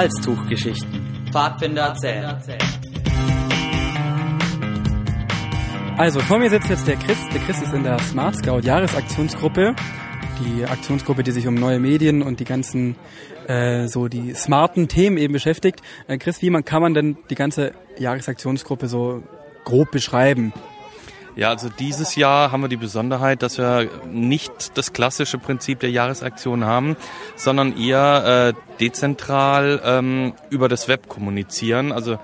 Halstuchgeschichten. Pfadfinder erzählen. Also vor mir sitzt jetzt der Chris. Der Chris ist in der Smart Scout Jahresaktionsgruppe. Die Aktionsgruppe, die sich um neue Medien und die ganzen äh, so die smarten Themen eben beschäftigt. Äh, Chris, wie man, kann man denn die ganze Jahresaktionsgruppe so grob beschreiben? Ja, also dieses Jahr haben wir die Besonderheit, dass wir nicht das klassische Prinzip der Jahresaktion haben, sondern eher äh, dezentral ähm, über das Web kommunizieren. Also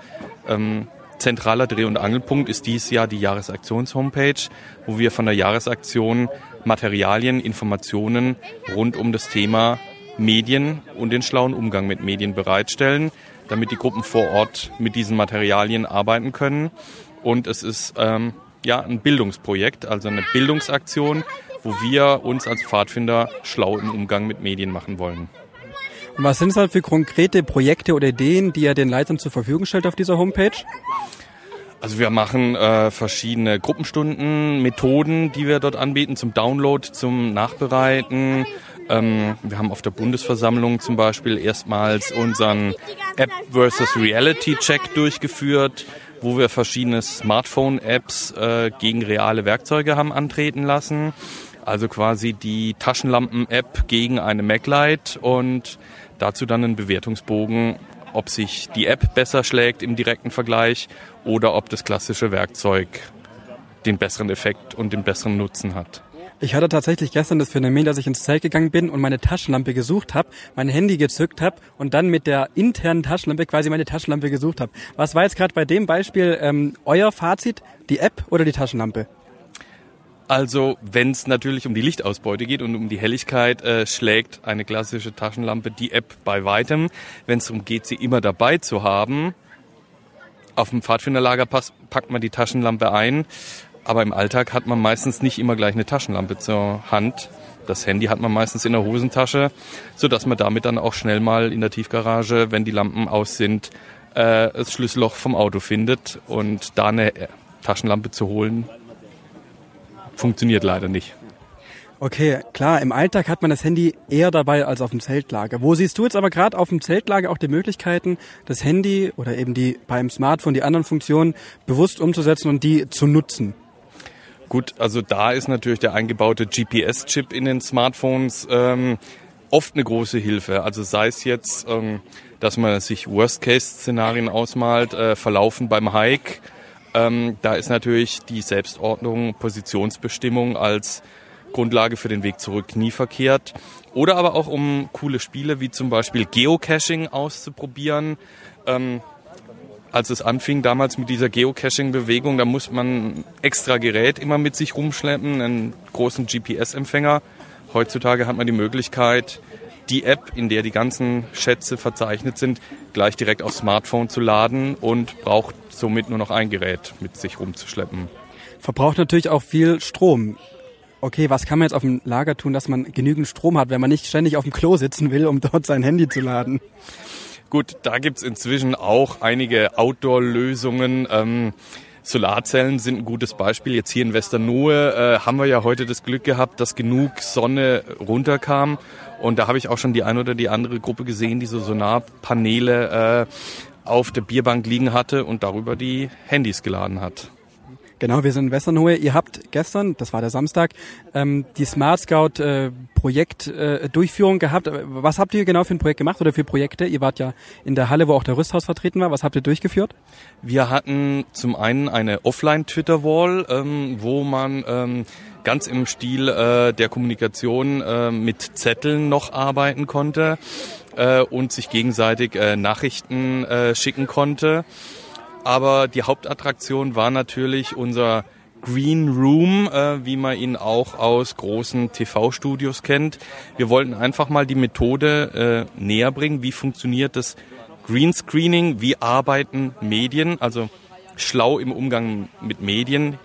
ähm, zentraler Dreh- und Angelpunkt ist dieses Jahr die Jahresaktions-Homepage, wo wir von der Jahresaktion Materialien, Informationen rund um das Thema Medien und den schlauen Umgang mit Medien bereitstellen, damit die Gruppen vor Ort mit diesen Materialien arbeiten können. Und es ist ähm, ja ein Bildungsprojekt, also eine Bildungsaktion, wo wir uns als Pfadfinder schlau im Umgang mit Medien machen wollen. Und was sind es halt für konkrete Projekte oder Ideen, die ihr den Leitern zur Verfügung stellt auf dieser Homepage? Also wir machen äh, verschiedene Gruppenstunden, Methoden, die wir dort anbieten zum Download, zum Nachbereiten. Ähm, wir haben auf der Bundesversammlung zum Beispiel erstmals unseren App versus Reality Check durchgeführt wo wir verschiedene Smartphone-Apps äh, gegen reale Werkzeuge haben antreten lassen. Also quasi die Taschenlampen-App gegen eine MacLight und dazu dann einen Bewertungsbogen, ob sich die App besser schlägt im direkten Vergleich oder ob das klassische Werkzeug den besseren Effekt und den besseren Nutzen hat. Ich hatte tatsächlich gestern das Phänomen, dass ich ins Zelt gegangen bin und meine Taschenlampe gesucht habe, mein Handy gezückt habe und dann mit der internen Taschenlampe quasi meine Taschenlampe gesucht habe. Was war jetzt gerade bei dem Beispiel ähm, euer Fazit? Die App oder die Taschenlampe? Also, wenn es natürlich um die Lichtausbeute geht und um die Helligkeit, äh, schlägt eine klassische Taschenlampe die App bei weitem. Wenn es darum geht, sie immer dabei zu haben, auf dem Pfadfinderlager packt man die Taschenlampe ein aber im Alltag hat man meistens nicht immer gleich eine Taschenlampe zur Hand. Das Handy hat man meistens in der Hosentasche, so dass man damit dann auch schnell mal in der Tiefgarage, wenn die Lampen aus sind, äh, das Schlüsselloch vom Auto findet und da eine Taschenlampe zu holen, funktioniert leider nicht. Okay, klar, im Alltag hat man das Handy eher dabei als auf dem Zeltlager. Wo siehst du jetzt aber gerade auf dem Zeltlager auch die Möglichkeiten, das Handy oder eben die beim Smartphone die anderen Funktionen bewusst umzusetzen und die zu nutzen? Gut, also da ist natürlich der eingebaute GPS-Chip in den Smartphones ähm, oft eine große Hilfe. Also sei es jetzt, ähm, dass man sich Worst-Case-Szenarien ausmalt, äh, verlaufen beim Hike. Ähm, da ist natürlich die Selbstordnung, Positionsbestimmung als Grundlage für den Weg zurück nie verkehrt. Oder aber auch um coole Spiele wie zum Beispiel Geocaching auszuprobieren. Ähm, als es anfing damals mit dieser Geocaching-Bewegung, da muss man extra Gerät immer mit sich rumschleppen, einen großen GPS-Empfänger. Heutzutage hat man die Möglichkeit, die App, in der die ganzen Schätze verzeichnet sind, gleich direkt aufs Smartphone zu laden und braucht somit nur noch ein Gerät mit sich rumzuschleppen. Verbraucht natürlich auch viel Strom. Okay, was kann man jetzt auf dem Lager tun, dass man genügend Strom hat, wenn man nicht ständig auf dem Klo sitzen will, um dort sein Handy zu laden? Gut, da gibt's inzwischen auch einige Outdoor-Lösungen. Ähm, Solarzellen sind ein gutes Beispiel. Jetzt hier in Westernohe äh, haben wir ja heute das Glück gehabt, dass genug Sonne runterkam. Und da habe ich auch schon die eine oder die andere Gruppe gesehen, die so Solarpaneele äh, auf der Bierbank liegen hatte und darüber die Handys geladen hat. Genau, wir sind in Westernhohe. Ihr habt gestern, das war der Samstag, ähm, die Smart Scout äh, Projekt äh, Durchführung gehabt. Was habt ihr genau für ein Projekt gemacht oder für Projekte? Ihr wart ja in der Halle, wo auch der Rüsthaus vertreten war. Was habt ihr durchgeführt? Wir hatten zum einen eine Offline-Twitter-Wall, ähm, wo man ähm, ganz im Stil äh, der Kommunikation äh, mit Zetteln noch arbeiten konnte äh, und sich gegenseitig äh, Nachrichten äh, schicken konnte aber die Hauptattraktion war natürlich unser Green Room, äh, wie man ihn auch aus großen TV-Studios kennt. Wir wollten einfach mal die Methode äh, näher bringen. Wie funktioniert das Green Screening? Wie arbeiten Medien? Also schlau im Umgang mit Medien.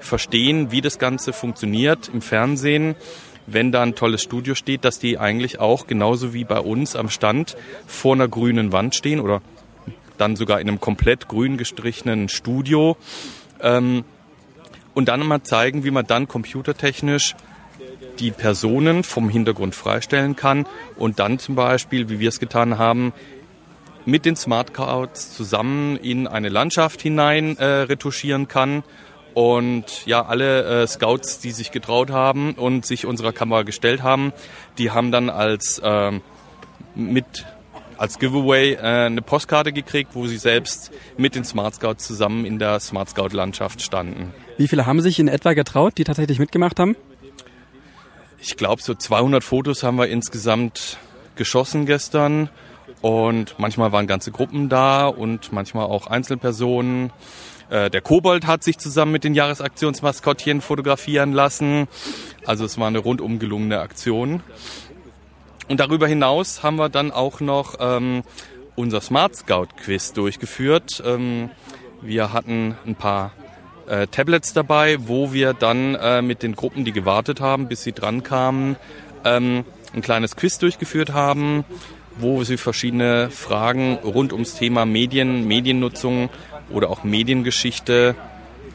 Verstehen, wie das Ganze funktioniert im Fernsehen. Wenn da ein tolles Studio steht, dass die eigentlich auch genauso wie bei uns am Stand vor einer grünen Wand stehen oder dann sogar in einem komplett grün gestrichenen Studio. Ähm, und dann mal zeigen, wie man dann computertechnisch die Personen vom Hintergrund freistellen kann und dann zum Beispiel, wie wir es getan haben, mit den Smart Scouts zusammen in eine Landschaft hinein äh, retuschieren kann. Und ja, alle äh, Scouts, die sich getraut haben und sich unserer Kamera gestellt haben, die haben dann als äh, mit als Giveaway äh, eine Postkarte gekriegt, wo sie selbst mit den Smart Scouts zusammen in der Smart Scout Landschaft standen. Wie viele haben sich in etwa getraut, die tatsächlich mitgemacht haben? Ich glaube, so 200 Fotos haben wir insgesamt geschossen gestern. Und manchmal waren ganze Gruppen da und manchmal auch Einzelpersonen. Äh, der Kobold hat sich zusammen mit den Jahresaktionsmaskottchen fotografieren lassen. Also es war eine rundum gelungene Aktion. Und darüber hinaus haben wir dann auch noch ähm, unser Smart Scout Quiz durchgeführt. Ähm, wir hatten ein paar äh, Tablets dabei, wo wir dann äh, mit den Gruppen, die gewartet haben, bis sie dran kamen, ähm, ein kleines Quiz durchgeführt haben, wo sie verschiedene Fragen rund ums Thema Medien, Mediennutzung oder auch Mediengeschichte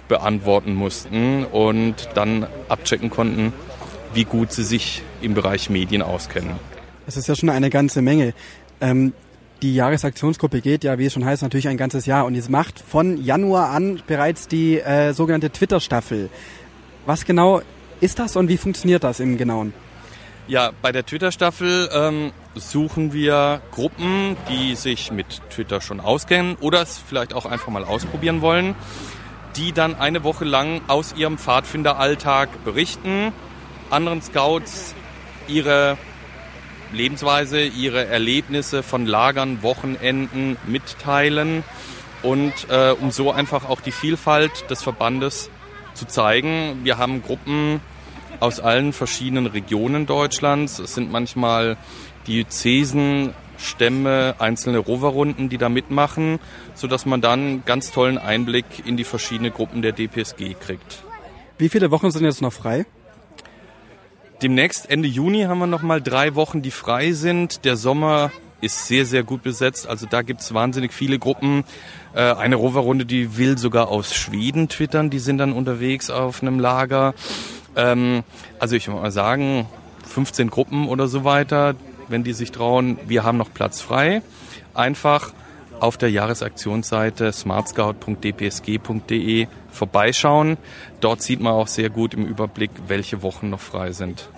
beantworten mussten und dann abchecken konnten, wie gut sie sich im Bereich Medien auskennen. Das ist ja schon eine ganze Menge. Ähm, die Jahresaktionsgruppe geht ja, wie es schon heißt, natürlich ein ganzes Jahr und es macht von Januar an bereits die äh, sogenannte Twitter-Staffel. Was genau ist das und wie funktioniert das im Genauen? Ja, bei der Twitter-Staffel ähm, suchen wir Gruppen, die sich mit Twitter schon auskennen oder es vielleicht auch einfach mal ausprobieren wollen, die dann eine Woche lang aus ihrem Pfadfinderalltag berichten, anderen Scouts ihre Lebensweise, ihre Erlebnisse von Lagern, Wochenenden mitteilen und äh, um so einfach auch die Vielfalt des Verbandes zu zeigen. Wir haben Gruppen aus allen verschiedenen Regionen Deutschlands. Es sind manchmal Diözesen, Stämme, einzelne Roverrunden, die da mitmachen, sodass man dann ganz tollen Einblick in die verschiedenen Gruppen der DPSG kriegt. Wie viele Wochen sind jetzt noch frei? Demnächst Ende Juni haben wir noch mal drei Wochen, die frei sind. Der Sommer ist sehr, sehr gut besetzt. Also da gibt's wahnsinnig viele Gruppen. Äh, eine Roverrunde, die will sogar aus Schweden twittern. Die sind dann unterwegs auf einem Lager. Ähm, also ich würde mal sagen, 15 Gruppen oder so weiter, wenn die sich trauen. Wir haben noch Platz frei. Einfach auf der Jahresaktionsseite smartscout.dpsg.de vorbeischauen. Dort sieht man auch sehr gut im Überblick, welche Wochen noch frei sind.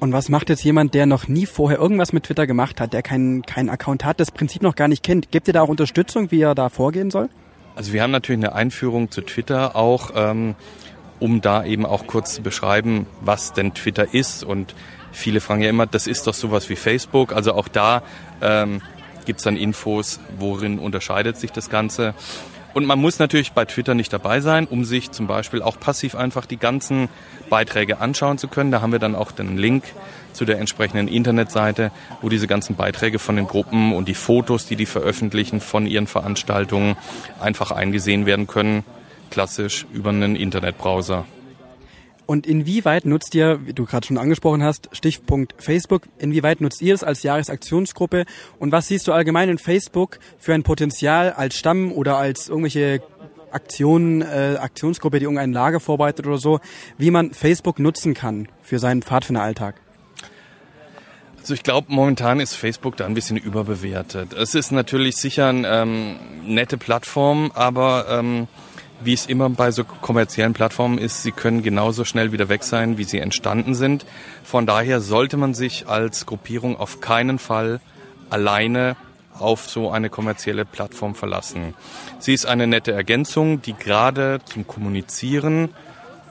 Und was macht jetzt jemand, der noch nie vorher irgendwas mit Twitter gemacht hat, der keinen keinen Account hat, das Prinzip noch gar nicht kennt? Gibt ihr da auch Unterstützung, wie er da vorgehen soll? Also wir haben natürlich eine Einführung zu Twitter auch, ähm, um da eben auch kurz zu beschreiben, was denn Twitter ist. Und viele fragen ja immer, das ist doch sowas wie Facebook. Also auch da ähm, gibt es dann Infos, worin unterscheidet sich das Ganze. Und man muss natürlich bei Twitter nicht dabei sein, um sich zum Beispiel auch passiv einfach die ganzen Beiträge anschauen zu können. Da haben wir dann auch den Link zu der entsprechenden Internetseite, wo diese ganzen Beiträge von den Gruppen und die Fotos, die die veröffentlichen von ihren Veranstaltungen, einfach eingesehen werden können, klassisch über einen Internetbrowser. Und inwieweit nutzt ihr, wie du gerade schon angesprochen hast, Stichpunkt Facebook, inwieweit nutzt ihr es als Jahresaktionsgruppe und was siehst du allgemein in Facebook für ein Potenzial als Stamm oder als irgendwelche Aktionen, äh, Aktionsgruppe, die irgendein Lager vorbereitet oder so, wie man Facebook nutzen kann für seinen Pfadfinderalltag? Also ich glaube, momentan ist Facebook da ein bisschen überbewertet. Es ist natürlich sicher eine ähm, nette Plattform, aber ähm, wie es immer bei so kommerziellen Plattformen ist, sie können genauso schnell wieder weg sein, wie sie entstanden sind. Von daher sollte man sich als Gruppierung auf keinen Fall alleine auf so eine kommerzielle Plattform verlassen. Sie ist eine nette Ergänzung, die gerade zum Kommunizieren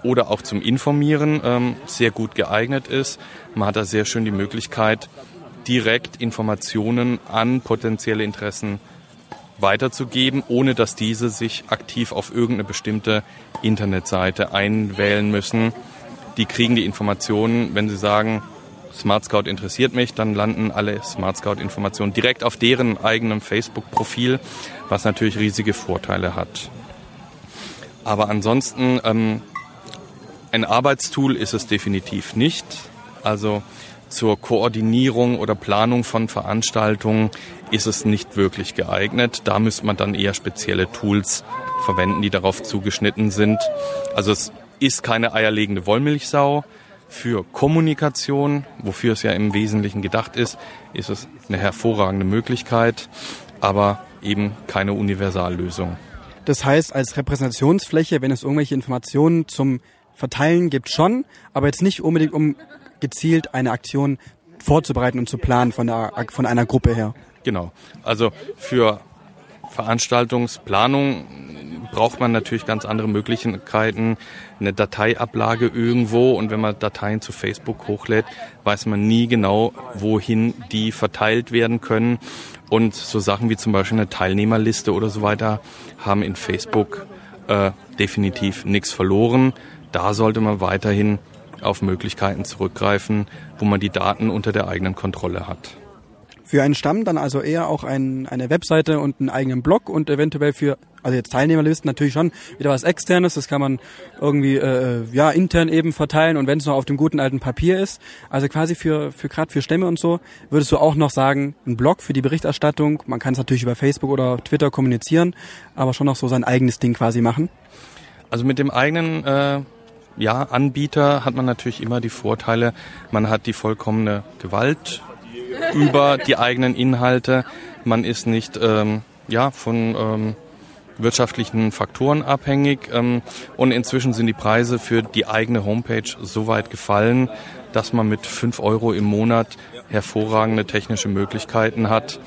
oder auch zum Informieren ähm, sehr gut geeignet ist. Man hat da sehr schön die Möglichkeit, direkt Informationen an potenzielle Interessen weiterzugeben, ohne dass diese sich aktiv auf irgendeine bestimmte Internetseite einwählen müssen. Die kriegen die Informationen, wenn sie sagen, Smart Scout interessiert mich, dann landen alle Smart Scout Informationen direkt auf deren eigenem Facebook-Profil, was natürlich riesige Vorteile hat. Aber ansonsten ähm, ein Arbeitstool ist es definitiv nicht. Also zur Koordinierung oder Planung von Veranstaltungen ist es nicht wirklich geeignet. Da müsste man dann eher spezielle Tools verwenden, die darauf zugeschnitten sind. Also es ist keine eierlegende Wollmilchsau. Für Kommunikation, wofür es ja im Wesentlichen gedacht ist, ist es eine hervorragende Möglichkeit. aber eben keine Universallösung. Das heißt, als Repräsentationsfläche, wenn es irgendwelche Informationen zum Verteilen gibt, schon, aber jetzt nicht unbedingt, um gezielt eine Aktion vorzubereiten und zu planen von, der, von einer Gruppe her. Genau. Also für Veranstaltungsplanung braucht man natürlich ganz andere Möglichkeiten. Eine Dateiablage irgendwo und wenn man Dateien zu Facebook hochlädt, weiß man nie genau, wohin die verteilt werden können. Und so Sachen wie zum Beispiel eine Teilnehmerliste oder so weiter haben in Facebook äh, definitiv nichts verloren. Da sollte man weiterhin auf Möglichkeiten zurückgreifen, wo man die Daten unter der eigenen Kontrolle hat. Für einen Stamm dann also eher auch ein, eine Webseite und einen eigenen Blog und eventuell für, also jetzt Teilnehmerlisten natürlich schon wieder was externes, das kann man irgendwie äh, ja intern eben verteilen und wenn es noch auf dem guten alten Papier ist, also quasi für, für gerade für Stämme und so, würdest du auch noch sagen, ein Blog für die Berichterstattung, man kann es natürlich über Facebook oder Twitter kommunizieren, aber schon noch so sein eigenes Ding quasi machen? Also mit dem eigenen äh ja, Anbieter hat man natürlich immer die Vorteile, man hat die vollkommene Gewalt über die eigenen Inhalte, man ist nicht ähm, ja, von ähm, wirtschaftlichen Faktoren abhängig. Ähm, und inzwischen sind die Preise für die eigene Homepage so weit gefallen, dass man mit fünf Euro im Monat hervorragende technische Möglichkeiten hat,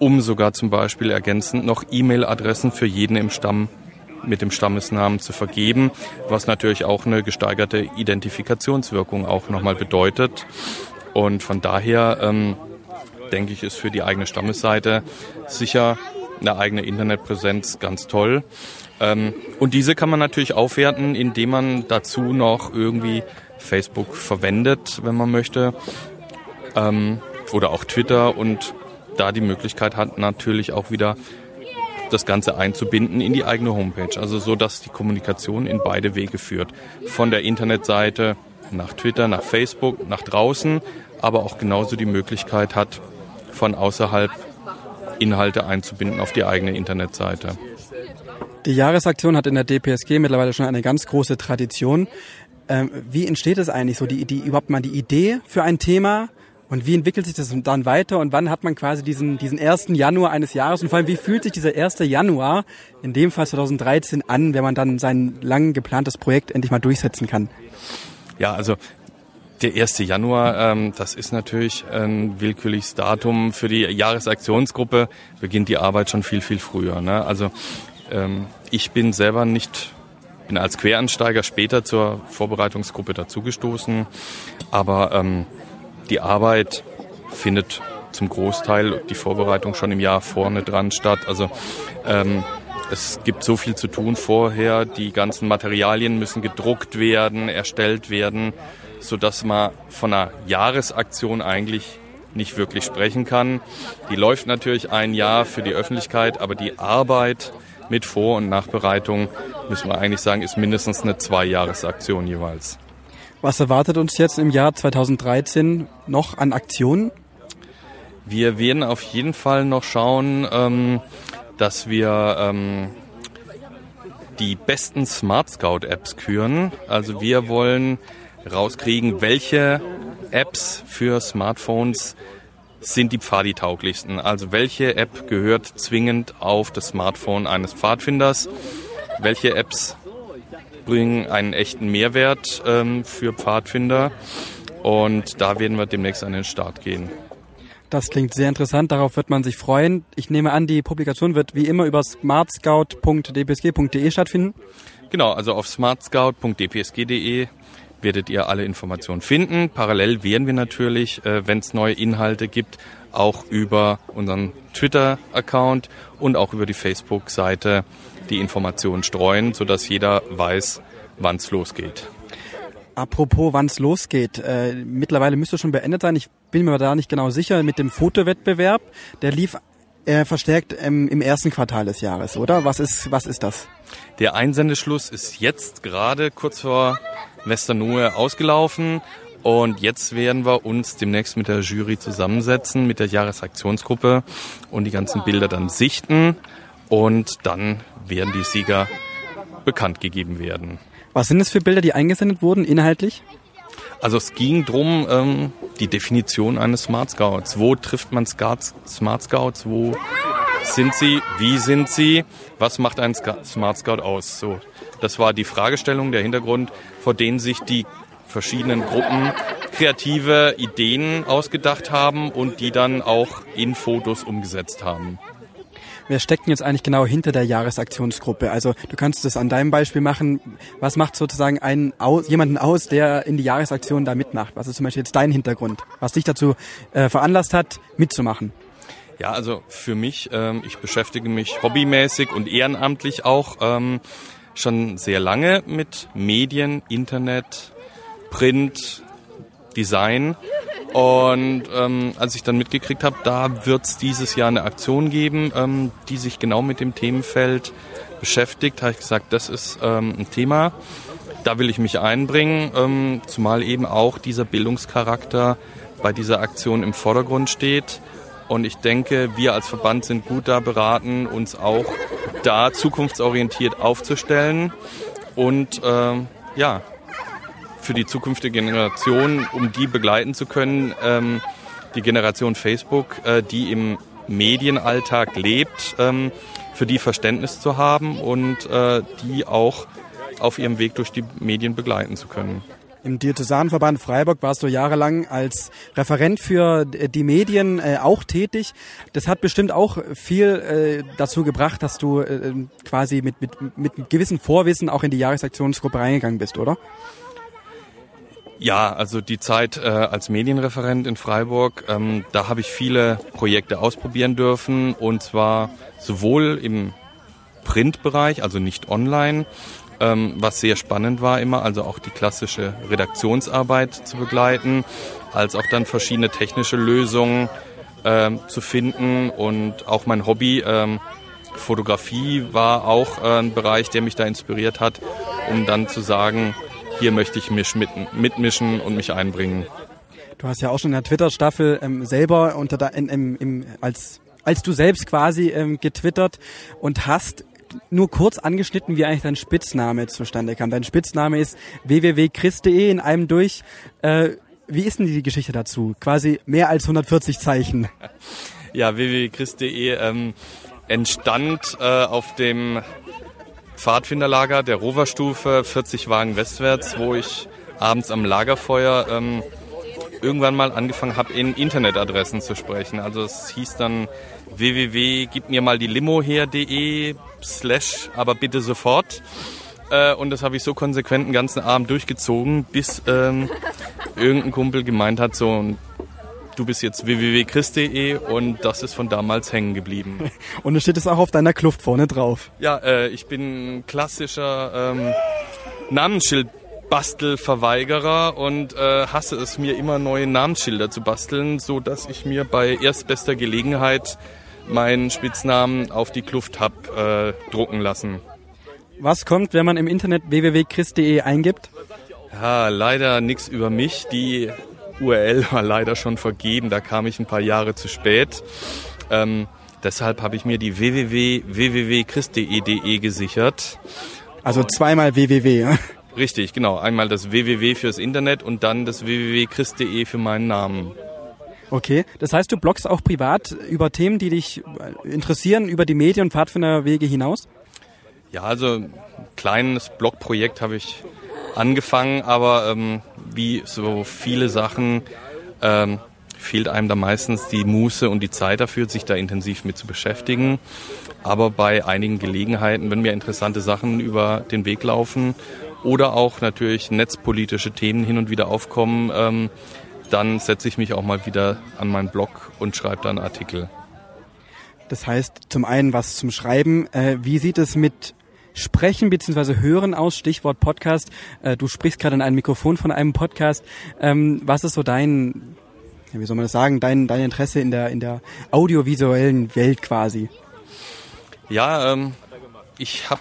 um sogar zum Beispiel ergänzend noch E-Mail-Adressen für jeden im Stamm mit dem Stammesnamen zu vergeben, was natürlich auch eine gesteigerte Identifikationswirkung auch nochmal bedeutet. Und von daher ähm, denke ich, ist für die eigene Stammesseite sicher eine eigene Internetpräsenz ganz toll. Ähm, und diese kann man natürlich aufwerten, indem man dazu noch irgendwie Facebook verwendet, wenn man möchte, ähm, oder auch Twitter und da die Möglichkeit hat, natürlich auch wieder das Ganze einzubinden in die eigene Homepage. Also so, dass die Kommunikation in beide Wege führt. Von der Internetseite nach Twitter, nach Facebook, nach draußen, aber auch genauso die Möglichkeit hat, von außerhalb Inhalte einzubinden auf die eigene Internetseite. Die Jahresaktion hat in der DPSG mittlerweile schon eine ganz große Tradition. Ähm, wie entsteht es eigentlich so, die, die, überhaupt mal die Idee für ein Thema? Und wie entwickelt sich das dann weiter und wann hat man quasi diesen, diesen ersten Januar eines Jahres und vor allem wie fühlt sich dieser erste Januar, in dem Fall 2013, an, wenn man dann sein lang geplantes Projekt endlich mal durchsetzen kann? Ja, also der 1. Januar, ähm, das ist natürlich ein willkürliches Datum. Für die Jahresaktionsgruppe beginnt die Arbeit schon viel, viel früher. Ne? Also ähm, ich bin selber nicht, bin als Queransteiger später zur Vorbereitungsgruppe dazugestoßen, aber ähm, die Arbeit findet zum Großteil die Vorbereitung schon im Jahr vorne dran statt. Also ähm, es gibt so viel zu tun vorher. Die ganzen Materialien müssen gedruckt werden, erstellt werden, so dass man von einer Jahresaktion eigentlich nicht wirklich sprechen kann. Die läuft natürlich ein Jahr für die Öffentlichkeit, aber die Arbeit mit Vor- und Nachbereitung, müssen wir eigentlich sagen, ist mindestens eine Zwei-Jahres-Aktion jeweils. Was erwartet uns jetzt im Jahr 2013 noch an Aktionen? Wir werden auf jeden Fall noch schauen, ähm, dass wir ähm, die besten Smart Scout Apps küren. Also wir wollen rauskriegen, welche Apps für Smartphones sind die Pfadi-tauglichsten. Also welche App gehört zwingend auf das Smartphone eines Pfadfinders? Welche Apps bringen einen echten Mehrwert ähm, für Pfadfinder. Und da werden wir demnächst an den Start gehen. Das klingt sehr interessant, darauf wird man sich freuen. Ich nehme an, die Publikation wird wie immer über smartscout.dpsg.de stattfinden. Genau, also auf smartscout.dpsg.de werdet ihr alle Informationen finden. Parallel werden wir natürlich, äh, wenn es neue Inhalte gibt, auch über unseren Twitter-Account und auch über die Facebook-Seite die Informationen streuen, sodass jeder weiß, wann es losgeht. Apropos, wann es losgeht. Äh, mittlerweile müsste schon beendet sein. Ich bin mir da nicht genau sicher mit dem Fotowettbewerb. Der lief äh, verstärkt ähm, im ersten Quartal des Jahres, oder? Was ist, was ist das? Der Einsendeschluss ist jetzt gerade kurz vor Westernohe ausgelaufen. Und jetzt werden wir uns demnächst mit der Jury zusammensetzen, mit der Jahresaktionsgruppe und die ganzen Bilder dann sichten. Und dann werden die Sieger bekannt gegeben werden. Was sind es für Bilder, die eingesendet wurden, inhaltlich? Also es ging drum ähm, die Definition eines Smart Scouts. Wo trifft man Scouts, Smart Scouts? Wo sind sie, wie sind sie, was macht ein Smart Scout aus? So, das war die Fragestellung, der Hintergrund, vor denen sich die verschiedenen Gruppen kreative Ideen ausgedacht haben und die dann auch in Fotos umgesetzt haben. Wer steckt denn jetzt eigentlich genau hinter der Jahresaktionsgruppe? Also du kannst das an deinem Beispiel machen. Was macht sozusagen einen aus, jemanden aus, der in die Jahresaktion da mitmacht? Was ist zum Beispiel jetzt dein Hintergrund? Was dich dazu äh, veranlasst hat, mitzumachen? Ja, also für mich, ähm, ich beschäftige mich hobbymäßig und ehrenamtlich auch ähm, schon sehr lange mit Medien, Internet, Print, Design. Und ähm, als ich dann mitgekriegt habe, da wird es dieses Jahr eine Aktion geben, ähm, die sich genau mit dem Themenfeld beschäftigt, habe ich gesagt, das ist ähm, ein Thema, da will ich mich einbringen, ähm, zumal eben auch dieser Bildungscharakter bei dieser Aktion im Vordergrund steht. Und ich denke, wir als Verband sind gut da beraten, uns auch da zukunftsorientiert aufzustellen und äh, ja, für die zukünftige Generation, um die begleiten zu können, ähm, die Generation Facebook, äh, die im Medienalltag lebt, ähm, für die Verständnis zu haben und äh, die auch auf ihrem Weg durch die Medien begleiten zu können. Im Diözesanverband Freiburg warst du jahrelang als Referent für die Medien äh, auch tätig. Das hat bestimmt auch viel äh, dazu gebracht, dass du äh, quasi mit, mit, mit gewissem Vorwissen auch in die Jahresaktionsgruppe reingegangen bist, oder? Ja, also die Zeit äh, als Medienreferent in Freiburg, ähm, da habe ich viele Projekte ausprobieren dürfen und zwar sowohl im Printbereich, also nicht online, ähm, was sehr spannend war immer, also auch die klassische Redaktionsarbeit zu begleiten, als auch dann verschiedene technische Lösungen ähm, zu finden und auch mein Hobby ähm, Fotografie war auch äh, ein Bereich, der mich da inspiriert hat, um dann zu sagen, hier möchte ich mich mit, mitmischen und mich einbringen. Du hast ja auch schon in der Twitter-Staffel ähm, selber unter da, in, im, im, als als du selbst quasi ähm, getwittert und hast nur kurz angeschnitten, wie eigentlich dein Spitzname zustande kam. Dein Spitzname ist www.chris.de in einem durch. Äh, wie ist denn die Geschichte dazu? Quasi mehr als 140 Zeichen. Ja, www.chris.de ähm, entstand äh, auf dem Pfadfinderlager der Roverstufe 40 Wagen westwärts, wo ich abends am Lagerfeuer ähm, irgendwann mal angefangen habe, in Internetadressen zu sprechen. Also es hieß dann www, gib mir mal die Limo her.de slash, aber bitte sofort. Äh, und das habe ich so konsequent den ganzen Abend durchgezogen, bis ähm, irgendein Kumpel gemeint hat, so, du bist jetzt www.chris.de und das ist von damals hängen geblieben. Und es steht es auch auf deiner Kluft vorne drauf. Ja, äh, ich bin klassischer ähm, Namensschildbastelverweigerer und äh, hasse es mir immer neue Namensschilder zu basteln, so dass ich mir bei erstbester Gelegenheit meinen Spitznamen auf die Kluft hab äh, drucken lassen. Was kommt, wenn man im Internet www.chris.de eingibt? Ja, leider nichts über mich. Die URL war leider schon vergeben, da kam ich ein paar Jahre zu spät. Ähm, deshalb habe ich mir die www.www.christ.de gesichert. Also zweimal www. Richtig, genau. Einmal das www fürs Internet und dann das www.christ.de für meinen Namen. Okay, das heißt, du bloggst auch privat über Themen, die dich interessieren, über die Medien- und Pfadfinderwege hinaus? Ja, also ein kleines Blogprojekt habe ich angefangen, aber ähm, wie so viele Sachen ähm, fehlt einem da meistens die Muße und die Zeit dafür, sich da intensiv mit zu beschäftigen. Aber bei einigen Gelegenheiten, wenn mir interessante Sachen über den Weg laufen oder auch natürlich netzpolitische Themen hin und wieder aufkommen, ähm, dann setze ich mich auch mal wieder an meinen Blog und schreibe da einen Artikel. Das heißt, zum einen was zum Schreiben. Äh, wie sieht es mit Sprechen bzw. Hören aus, Stichwort Podcast. Äh, du sprichst gerade in ein Mikrofon von einem Podcast. Ähm, was ist so dein, wie soll man das sagen, dein, dein Interesse in der, in der audiovisuellen Welt quasi? Ja, ähm, ich habe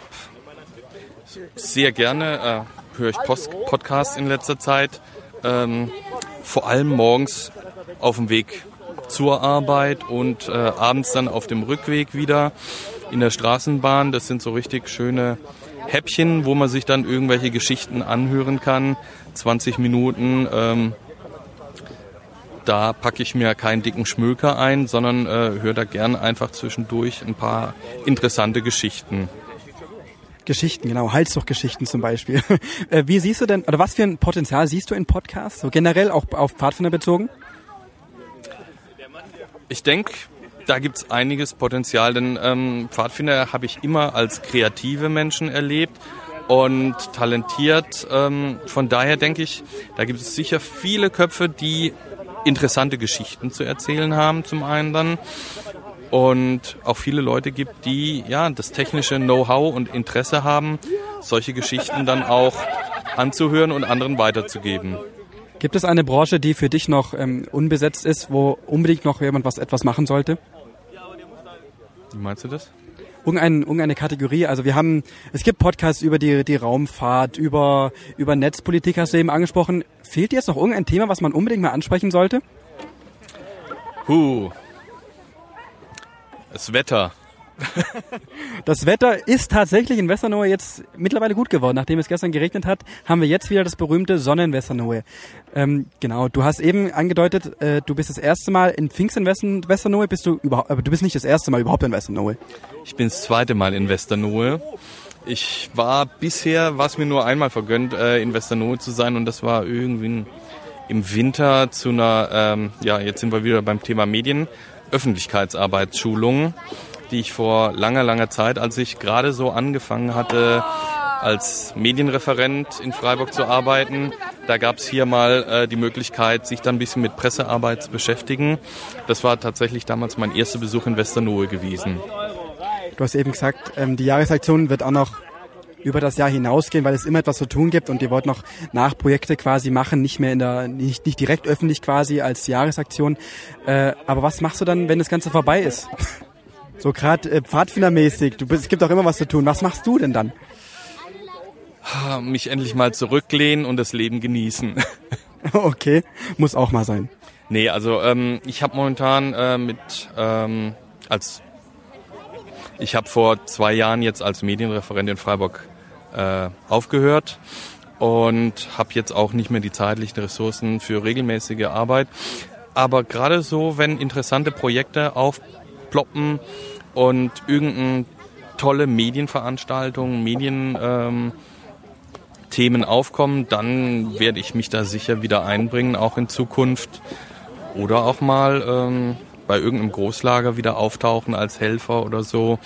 sehr gerne, äh, höre ich Post Podcasts in letzter Zeit, ähm, vor allem morgens auf dem Weg zur Arbeit und äh, abends dann auf dem Rückweg wieder in der Straßenbahn. Das sind so richtig schöne Häppchen, wo man sich dann irgendwelche Geschichten anhören kann. 20 Minuten. Ähm, da packe ich mir keinen dicken Schmöker ein, sondern äh, höre da gern einfach zwischendurch ein paar interessante Geschichten. Geschichten, genau, Halsdruckgeschichten zum Beispiel. Äh, wie siehst du denn, oder was für ein Potenzial siehst du in Podcasts, so generell auch auf Pfadfinder bezogen? Ich denke, da gibt's einiges Potenzial, denn ähm, Pfadfinder habe ich immer als kreative Menschen erlebt und talentiert. Ähm, von daher denke ich, da gibt es sicher viele Köpfe, die interessante Geschichten zu erzählen haben, zum einen dann. Und auch viele Leute gibt, die ja das technische Know-how und Interesse haben, solche Geschichten dann auch anzuhören und anderen weiterzugeben. Gibt es eine Branche, die für dich noch ähm, unbesetzt ist, wo unbedingt noch jemand was etwas machen sollte? Wie meinst du das? Irgendeine, irgendeine Kategorie. Also wir haben, es gibt Podcasts über die, die Raumfahrt, über, über Netzpolitik hast du eben angesprochen. Fehlt dir jetzt noch irgendein Thema, was man unbedingt mal ansprechen sollte? Huh. Das Wetter. Das Wetter ist tatsächlich in Westernohe jetzt mittlerweile gut geworden. Nachdem es gestern geregnet hat, haben wir jetzt wieder das berühmte Sonnenwesternohe. Ähm, genau, du hast eben angedeutet, äh, du bist das erste Mal in Pfingst in Westernohe, bist du überhaupt, aber du bist nicht das erste Mal überhaupt in Westernohe. Ich bin das zweite Mal in Westernohe. Ich war bisher, war es mir nur einmal vergönnt, äh, in Westernohe zu sein und das war irgendwie im Winter zu einer, ähm, ja, jetzt sind wir wieder beim Thema Medien, Öffentlichkeitsarbeitsschulung die ich vor langer, langer Zeit, als ich gerade so angefangen hatte, als Medienreferent in Freiburg zu arbeiten. Da gab es hier mal äh, die Möglichkeit, sich dann ein bisschen mit Pressearbeit zu beschäftigen. Das war tatsächlich damals mein erster Besuch in Westernohe gewesen. Du hast eben gesagt, ähm, die Jahresaktion wird auch noch über das Jahr hinausgehen, weil es immer etwas zu tun gibt und ihr wollt noch Nachprojekte quasi machen, nicht mehr in der, nicht, nicht direkt öffentlich quasi als Jahresaktion. Äh, aber was machst du dann, wenn das Ganze vorbei ist? So gerade äh, Pfadfindermäßig, du bist, es gibt auch immer was zu tun. Was machst du denn dann? Mich endlich mal zurücklehnen und das Leben genießen. okay, muss auch mal sein. Nee, also ähm, ich habe momentan äh, mit ähm, als ich habe vor zwei Jahren jetzt als Medienreferent in Freiburg äh, aufgehört und habe jetzt auch nicht mehr die zeitlichen Ressourcen für regelmäßige Arbeit. Aber gerade so, wenn interessante Projekte aufploppen und irgendeine tolle Medienveranstaltung, Medienthemen ähm, aufkommen, dann werde ich mich da sicher wieder einbringen, auch in Zukunft. Oder auch mal ähm, bei irgendeinem Großlager wieder auftauchen als Helfer oder so.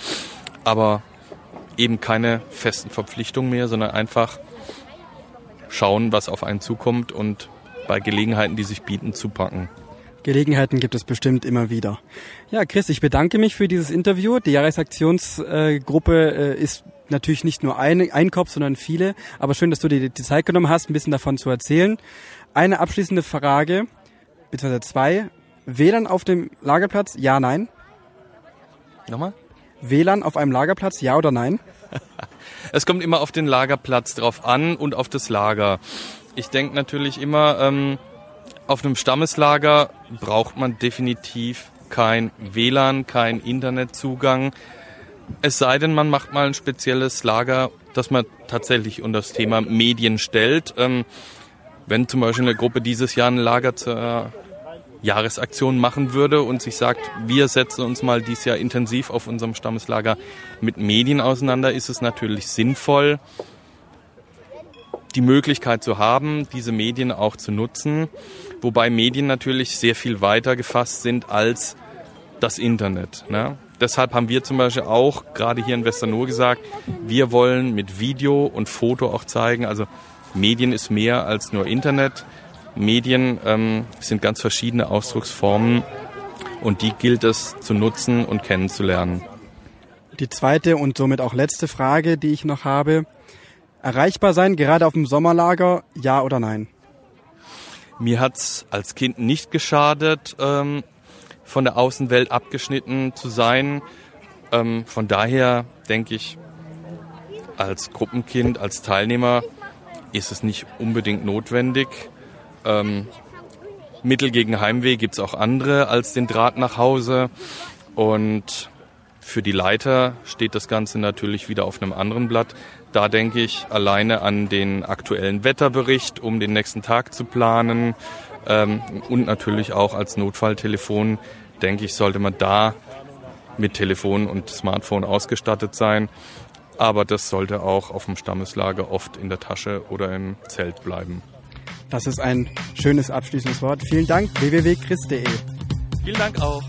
Aber eben keine festen Verpflichtungen mehr, sondern einfach schauen, was auf einen zukommt und bei Gelegenheiten, die sich bieten, zupacken. Gelegenheiten gibt es bestimmt immer wieder. Ja, Chris, ich bedanke mich für dieses Interview. Die Jahresaktionsgruppe äh, ist natürlich nicht nur ein, ein Kopf, sondern viele. Aber schön, dass du dir die Zeit genommen hast, ein bisschen davon zu erzählen. Eine abschließende Frage, beziehungsweise zwei. WLAN auf dem Lagerplatz? Ja, nein? Nochmal? WLAN auf einem Lagerplatz? Ja oder nein? es kommt immer auf den Lagerplatz drauf an und auf das Lager. Ich denke natürlich immer, ähm, auf einem Stammeslager braucht man definitiv kein WLAN, kein Internetzugang. Es sei denn, man macht mal ein spezielles Lager, das man tatsächlich unter das Thema Medien stellt. Ähm, wenn zum Beispiel eine Gruppe dieses Jahr ein Lager zur Jahresaktion machen würde und sich sagt, wir setzen uns mal dieses Jahr intensiv auf unserem Stammeslager mit Medien auseinander, ist es natürlich sinnvoll, die Möglichkeit zu haben, diese Medien auch zu nutzen, wobei Medien natürlich sehr viel weiter gefasst sind als das Internet. Ne? Deshalb haben wir zum Beispiel auch gerade hier in Westernohe gesagt, wir wollen mit Video und Foto auch zeigen, also Medien ist mehr als nur Internet. Medien ähm, sind ganz verschiedene Ausdrucksformen und die gilt es zu nutzen und kennenzulernen. Die zweite und somit auch letzte Frage, die ich noch habe, erreichbar sein, gerade auf dem Sommerlager, ja oder nein? Mir hat's als Kind nicht geschadet, ähm, von der Außenwelt abgeschnitten zu sein. Ähm, von daher denke ich, als Gruppenkind, als Teilnehmer ist es nicht unbedingt notwendig. Ähm, Mittel gegen Heimweh gibt's auch andere als den Draht nach Hause. Und Für die Leiter steht das Ganze natürlich wieder auf einem anderen Blatt. Da denke ich alleine an den aktuellen Wetterbericht, um den nächsten Tag zu planen. Ähm, und natürlich auch als Notfalltelefon, denke ich, sollte man da mit Telefon und Smartphone ausgestattet sein. Aber das sollte auch auf dem Stammeslager oft in der Tasche oder im Zelt bleiben. Das ist ein schönes abschließendes Wort. Vielen Dank, www.chris.de. Vielen Dank auch.